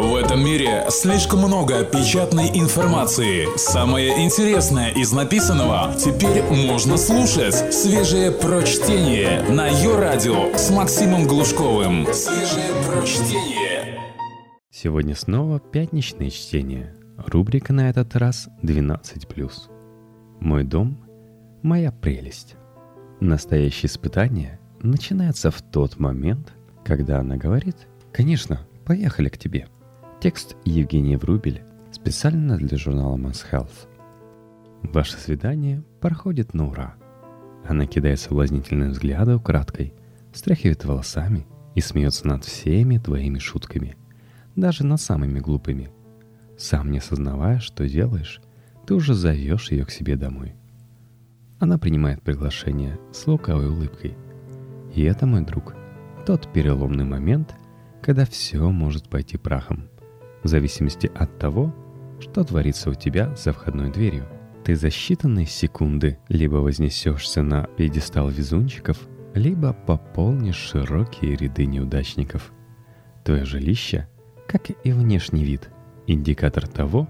В этом мире слишком много печатной информации. Самое интересное из написанного теперь можно слушать. Свежее прочтение на ее радио с Максимом Глушковым. Свежее прочтение. Сегодня снова пятничное чтение. Рубрика на этот раз 12+. Мой дом – моя прелесть. Настоящее испытание начинается в тот момент, когда она говорит «Конечно, поехали к тебе». Текст Евгения Врубель специально для журнала Mass Health. Ваше свидание проходит на ура. Она кидает соблазнительные взгляды украдкой, стряхивает волосами и смеется над всеми твоими шутками, даже над самыми глупыми. Сам не осознавая, что делаешь, ты уже зовешь ее к себе домой. Она принимает приглашение с лукавой улыбкой. И это, мой друг, тот переломный момент, когда все может пойти прахом – в зависимости от того, что творится у тебя за входной дверью. Ты за считанные секунды либо вознесешься на пьедестал везунчиков, либо пополнишь широкие ряды неудачников. Твое жилище, как и внешний вид, индикатор того,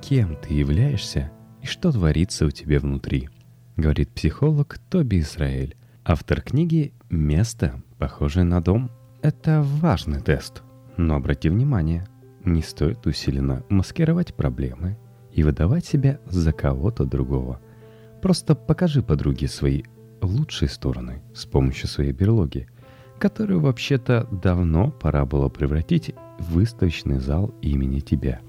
кем ты являешься и что творится у тебя внутри, говорит психолог Тоби Израиль, автор книги «Место, похожее на дом». Это важный тест, но обрати внимание – не стоит усиленно маскировать проблемы и выдавать себя за кого-то другого. Просто покажи подруге свои лучшие стороны с помощью своей берлоги, которую вообще-то давно пора было превратить в выставочный зал имени тебя.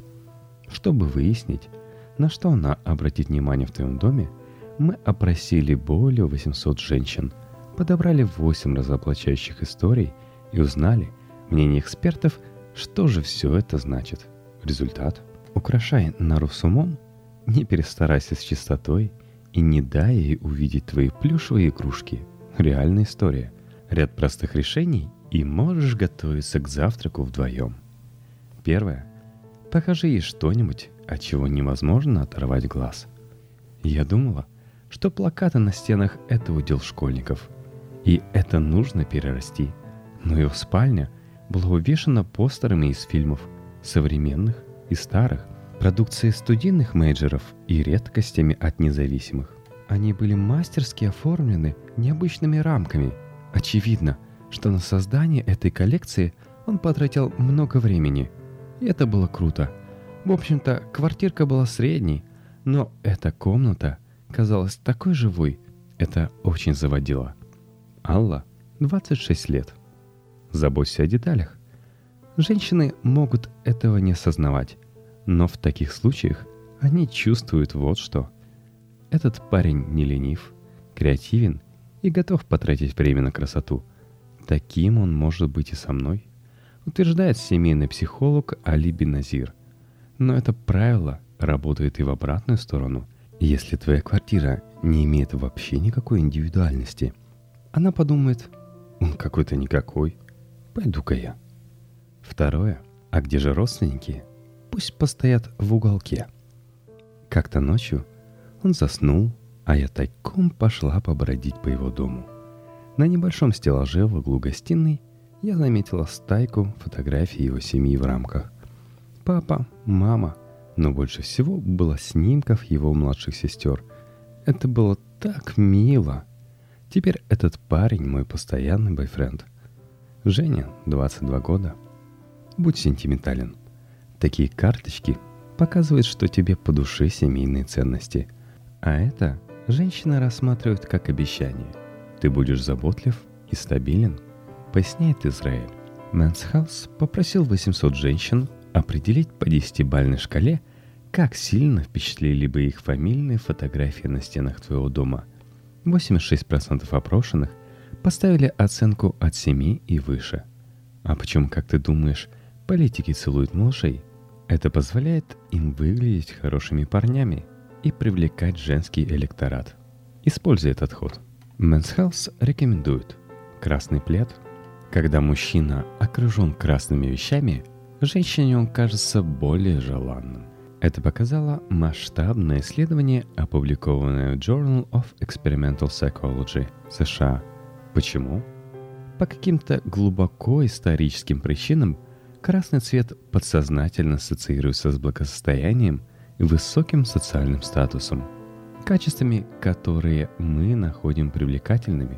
Чтобы выяснить, на что она обратит внимание в твоем доме, мы опросили более 800 женщин, подобрали 8 разоблачающих историй и узнали мнение экспертов что же все это значит? Результат. Украшай нару с умом, не перестарайся с чистотой и не дай ей увидеть твои плюшевые игрушки. Реальная история. Ряд простых решений, и можешь готовиться к завтраку вдвоем. Первое. Покажи ей что-нибудь, от чего невозможно оторвать глаз. Я думала, что плакаты на стенах — это удел школьников. И это нужно перерасти. Но его спальня — была увешана постерами из фильмов, современных и старых, продукции студийных мейджеров и редкостями от независимых. Они были мастерски оформлены необычными рамками. Очевидно, что на создание этой коллекции он потратил много времени. И это было круто. В общем-то, квартирка была средней, но эта комната казалась такой живой. Это очень заводило. Алла, 26 лет. Заботься о деталях. Женщины могут этого не осознавать, но в таких случаях они чувствуют вот что. Этот парень не ленив, креативен и готов потратить время на красоту. Таким он может быть и со мной, утверждает семейный психолог Али Беназир. Но это правило работает и в обратную сторону. Если твоя квартира не имеет вообще никакой индивидуальности, она подумает, он какой-то никакой – Пойду-ка я. Второе. А где же родственники? Пусть постоят в уголке. Как-то ночью он заснул, а я тайком пошла побродить по его дому. На небольшом стеллаже в углу гостиной я заметила стайку фотографий его семьи в рамках. Папа, мама, но больше всего было снимков его младших сестер. Это было так мило. Теперь этот парень мой постоянный бойфренд – Женя, 22 года. Будь сентиментален. Такие карточки показывают, что тебе по душе семейные ценности. А это женщина рассматривает как обещание. Ты будешь заботлив и стабилен, поясняет Израиль. Men's Health попросил 800 женщин определить по десятибальной шкале, как сильно впечатлили бы их фамильные фотографии на стенах твоего дома. 86% опрошенных поставили оценку от 7 и выше. А почему, как ты думаешь, политики целуют малышей? Это позволяет им выглядеть хорошими парнями и привлекать женский электорат. Используй этот ход. Men's Health рекомендует красный плед. Когда мужчина окружен красными вещами, женщине он кажется более желанным. Это показало масштабное исследование, опубликованное в Journal of Experimental Psychology США – Почему? По каким-то глубоко историческим причинам Красный цвет подсознательно ассоциируется с благосостоянием и высоким социальным статусом, качествами, которые мы находим привлекательными,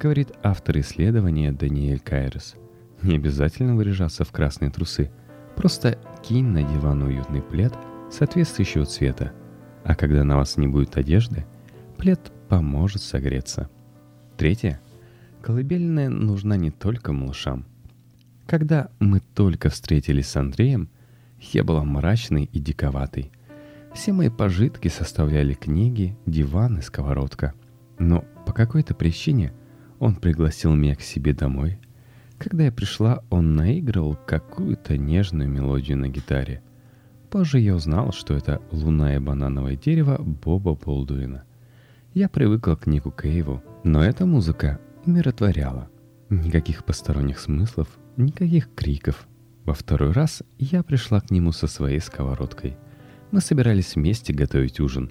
говорит автор исследования Даниэль Кайрос. Не обязательно выряжаться в красные трусы, просто кинь на диван уютный плед соответствующего цвета, а когда на вас не будет одежды, плед поможет согреться. Третье. Колыбельная нужна не только малышам – когда мы только встретились с Андреем, я была мрачной и диковатой. Все мои пожитки составляли книги, диван и сковородка. Но по какой-то причине он пригласил меня к себе домой. Когда я пришла, он наигрывал какую-то нежную мелодию на гитаре. Позже я узнал, что это «Луна и банановое дерево» Боба Болдуина. Я привыкла к Нику Кейву, но эта музыка умиротворяла. Никаких посторонних смыслов Никаких криков. Во второй раз я пришла к нему со своей сковородкой. Мы собирались вместе готовить ужин.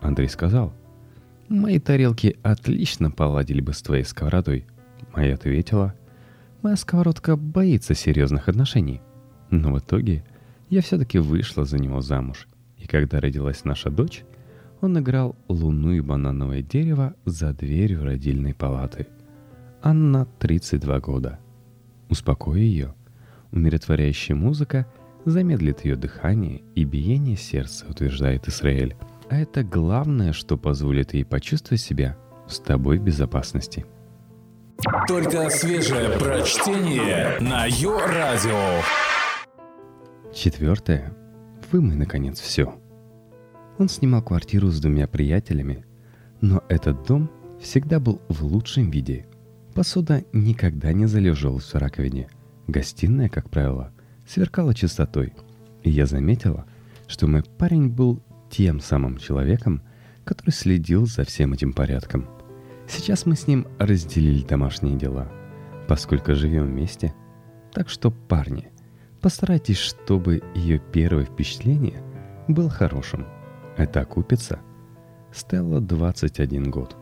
Андрей сказал, «Мои тарелки отлично поладили бы с твоей сковородой». А я ответила, «Моя сковородка боится серьезных отношений». Но в итоге я все-таки вышла за него замуж. И когда родилась наша дочь, он играл «Луну и банановое дерево» за дверью родильной палаты. Анна 32 года – Успокой ее. Умиротворяющая музыка замедлит ее дыхание и биение сердца, утверждает Израиль. А это главное, что позволит ей почувствовать себя с тобой в безопасности. Только свежее прочтение на Йо-Радио. Четвертое. Вымой, наконец, все. Он снимал квартиру с двумя приятелями, но этот дом всегда был в лучшем виде – Посуда никогда не залежалась в раковине. Гостиная, как правило, сверкала чистотой. И я заметила, что мой парень был тем самым человеком, который следил за всем этим порядком. Сейчас мы с ним разделили домашние дела, поскольку живем вместе. Так что, парни, постарайтесь, чтобы ее первое впечатление было хорошим. Это окупится. Стелла 21 год.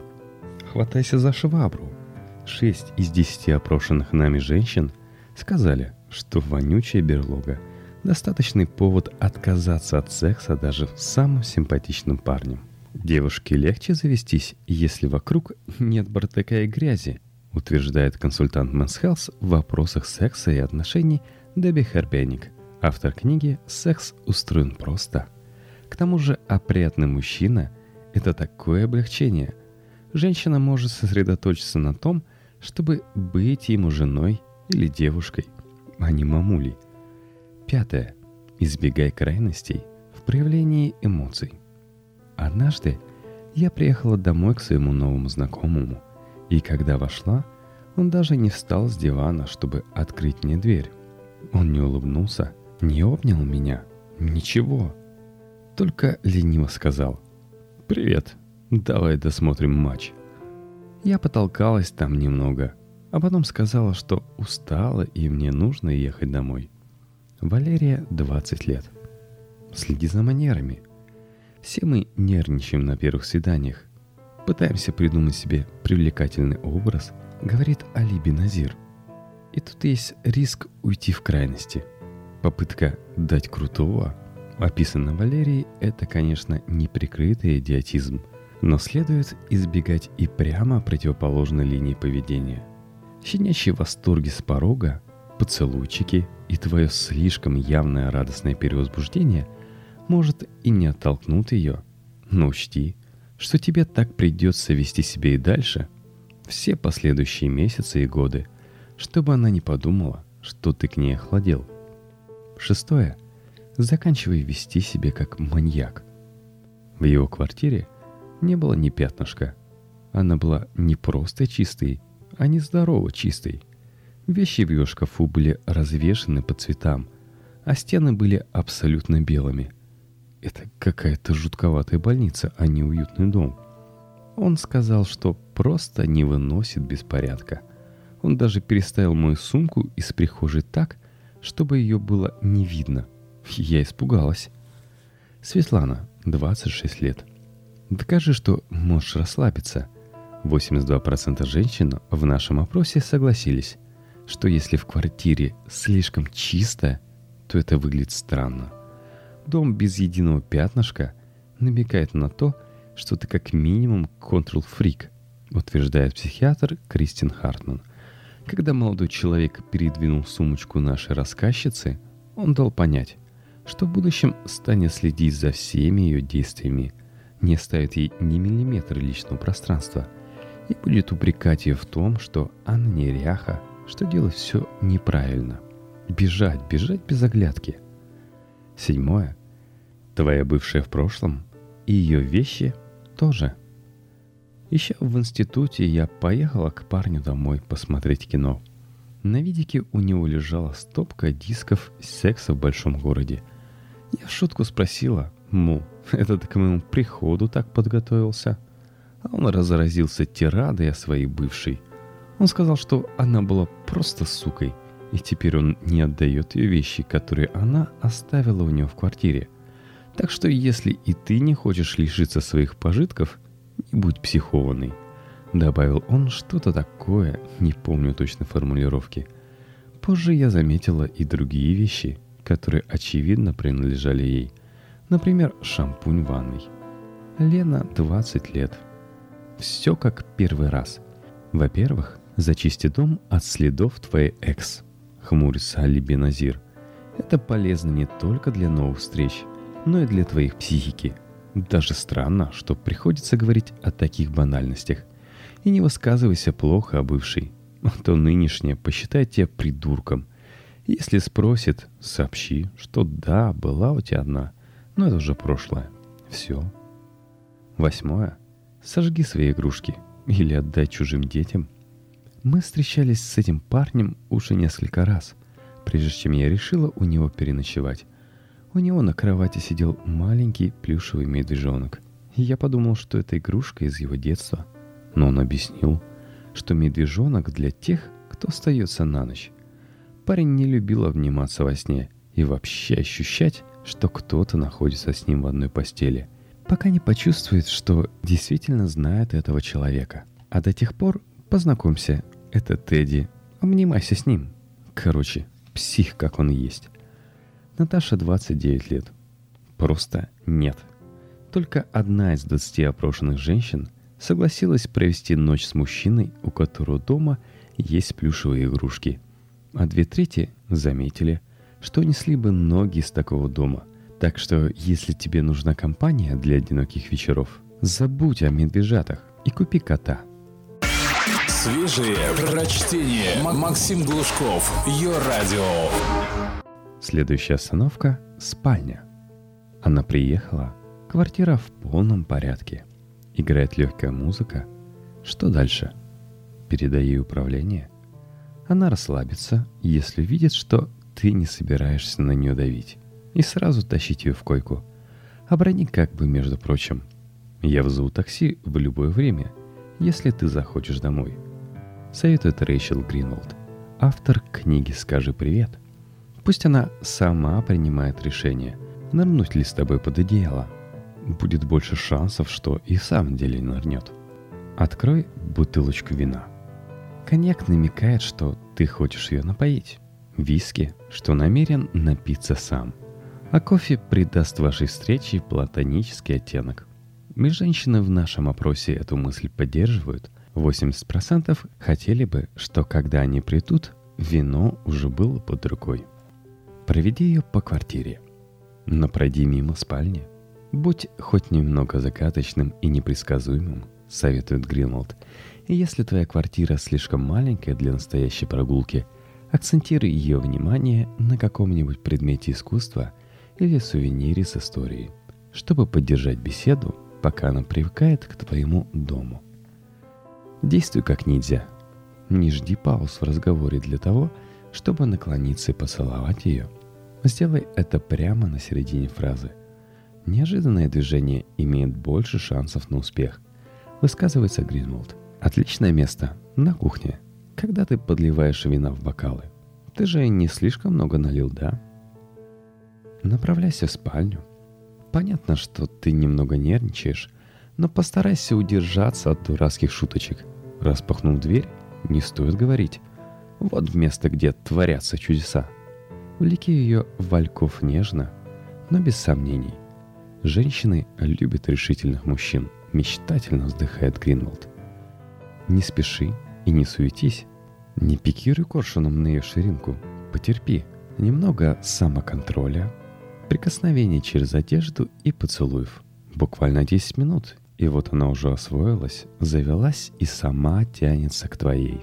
Хватайся за швабру – Шесть из десяти опрошенных нами женщин сказали, что вонючая берлога – достаточный повод отказаться от секса даже с самым симпатичным парнем. Девушке легче завестись, если вокруг нет бартака и грязи, утверждает консультант Men's Health в вопросах секса и отношений Дебби Хербеник, автор книги «Секс устроен просто». К тому же опрятный мужчина – это такое облегчение. Женщина может сосредоточиться на том, чтобы быть ему женой или девушкой, а не мамулей. Пятое. Избегай крайностей в проявлении эмоций. Однажды я приехала домой к своему новому знакомому, и когда вошла, он даже не встал с дивана, чтобы открыть мне дверь. Он не улыбнулся, не обнял меня, ничего. Только лениво сказал «Привет, давай досмотрим матч». Я потолкалась там немного, а потом сказала, что устала и мне нужно ехать домой. Валерия 20 лет. Следи за манерами. Все мы нервничаем на первых свиданиях. Пытаемся придумать себе привлекательный образ, говорит Алиби Назир. И тут есть риск уйти в крайности. Попытка дать крутого, описанная Валерией, это, конечно, неприкрытый идиотизм – но следует избегать и прямо противоположной линии поведения. Щенящие восторги с порога, поцелуйчики и твое слишком явное радостное перевозбуждение может и не оттолкнут ее, но учти, что тебе так придется вести себя и дальше, все последующие месяцы и годы, чтобы она не подумала, что ты к ней охладел. Шестое. Заканчивай вести себя как маньяк. В его квартире не было ни пятнышка. Она была не просто чистой, а нездорово чистой. Вещи в ее шкафу были развешаны по цветам, а стены были абсолютно белыми. Это какая-то жутковатая больница, а не уютный дом. Он сказал, что просто не выносит беспорядка. Он даже переставил мою сумку из прихожей так, чтобы ее было не видно. Я испугалась. Светлана, 26 лет – Докажи, что можешь расслабиться. 82% женщин в нашем опросе согласились. что если в квартире слишком чисто, то это выглядит странно. Дом без единого пятнышка намекает на то, что ты как минимум контрол-фрик, утверждает психиатр Кристин Хартман. Когда молодой человек передвинул сумочку нашей рассказчицы, он дал понять, что в будущем станет следить за всеми ее действиями, не оставит ей ни миллиметра личного пространства и будет упрекать ее в том, что она неряха, что делает все неправильно. Бежать, бежать без оглядки. Седьмое. Твоя бывшая в прошлом и ее вещи тоже. Еще в институте я поехала к парню домой посмотреть кино. На видике у него лежала стопка дисков секса в большом городе. Я в шутку спросила, мол, это ты к моему приходу так подготовился? А он разразился тирадой о своей бывшей. Он сказал, что она была просто сукой, и теперь он не отдает ее вещи, которые она оставила у него в квартире. Так что если и ты не хочешь лишиться своих пожитков, не будь психованный. Добавил он что-то такое, не помню точно формулировки. Позже я заметила и другие вещи, которые очевидно принадлежали ей. Например, шампунь в ванной. Лена 20 лет. Все как первый раз. Во-первых, зачисти дом от следов твоей экс – хмурится Алиби Назир. Это полезно не только для новых встреч, но и для твоих психики. Даже странно, что приходится говорить о таких банальностях. И не высказывайся плохо о бывшей, а то нынешняя посчитает тебя придурком. Если спросит, сообщи, что да, была у тебя одна, но это уже прошлое. Все. Восьмое. Сожги свои игрушки или отдай чужим детям – мы встречались с этим парнем уже несколько раз, прежде чем я решила у него переночевать. У него на кровати сидел маленький плюшевый медвежонок. я подумал, что это игрушка из его детства. Но он объяснил, что медвежонок для тех, кто остается на ночь. Парень не любил обниматься во сне и вообще ощущать, что кто-то находится с ним в одной постели, пока не почувствует, что действительно знает этого человека. А до тех пор Познакомься, это Тедди. Обнимайся с ним. Короче, псих, как он есть. Наташа 29 лет. Просто нет. Только одна из 20 опрошенных женщин согласилась провести ночь с мужчиной, у которого дома есть плюшевые игрушки. А две трети заметили, что несли бы ноги из такого дома. Так что, если тебе нужна компания для одиноких вечеров, забудь о медвежатах и купи кота – Свежие прочтение. Максим Глушков. Ее радио. Следующая остановка – спальня. Она приехала. Квартира в полном порядке. Играет легкая музыка. Что дальше? Передай ей управление. Она расслабится, если видит, что ты не собираешься на нее давить. И сразу тащить ее в койку. Оброни как бы, между прочим. Я вызову такси в любое время, если ты захочешь домой – советует Рэйчел Гринволд, автор книги «Скажи привет». Пусть она сама принимает решение, нырнуть ли с тобой под одеяло. Будет больше шансов, что и в самом деле нырнет. Открой бутылочку вина. Коньяк намекает, что ты хочешь ее напоить. Виски, что намерен напиться сам. А кофе придаст вашей встрече платонический оттенок. Мы женщины в нашем опросе эту мысль поддерживают – 80% хотели бы, что когда они придут, вино уже было под рукой. Проведи ее по квартире, но пройди мимо спальни. Будь хоть немного загадочным и непредсказуемым, советует Гринволд. И если твоя квартира слишком маленькая для настоящей прогулки, акцентируй ее внимание на каком-нибудь предмете искусства или сувенире с историей, чтобы поддержать беседу, пока она привыкает к твоему дому – Действуй как ниндзя. Не жди пауз в разговоре для того, чтобы наклониться и поцеловать ее. Сделай это прямо на середине фразы. Неожиданное движение имеет больше шансов на успех. Высказывается Гринволд. Отличное место на кухне, когда ты подливаешь вина в бокалы. Ты же не слишком много налил, да? Направляйся в спальню. Понятно, что ты немного нервничаешь, но постарайся удержаться от дурацких шуточек – Распахнув дверь, не стоит говорить. Вот место, где творятся чудеса. Влеки ее вальков нежно, но без сомнений. Женщины любят решительных мужчин, мечтательно вздыхает Гринволд. Не спеши и не суетись. Не пикируй коршуном на ее ширинку. Потерпи. Немного самоконтроля, прикосновений через одежду и поцелуев. Буквально 10 минут, и вот она уже освоилась, завелась и сама тянется к твоей.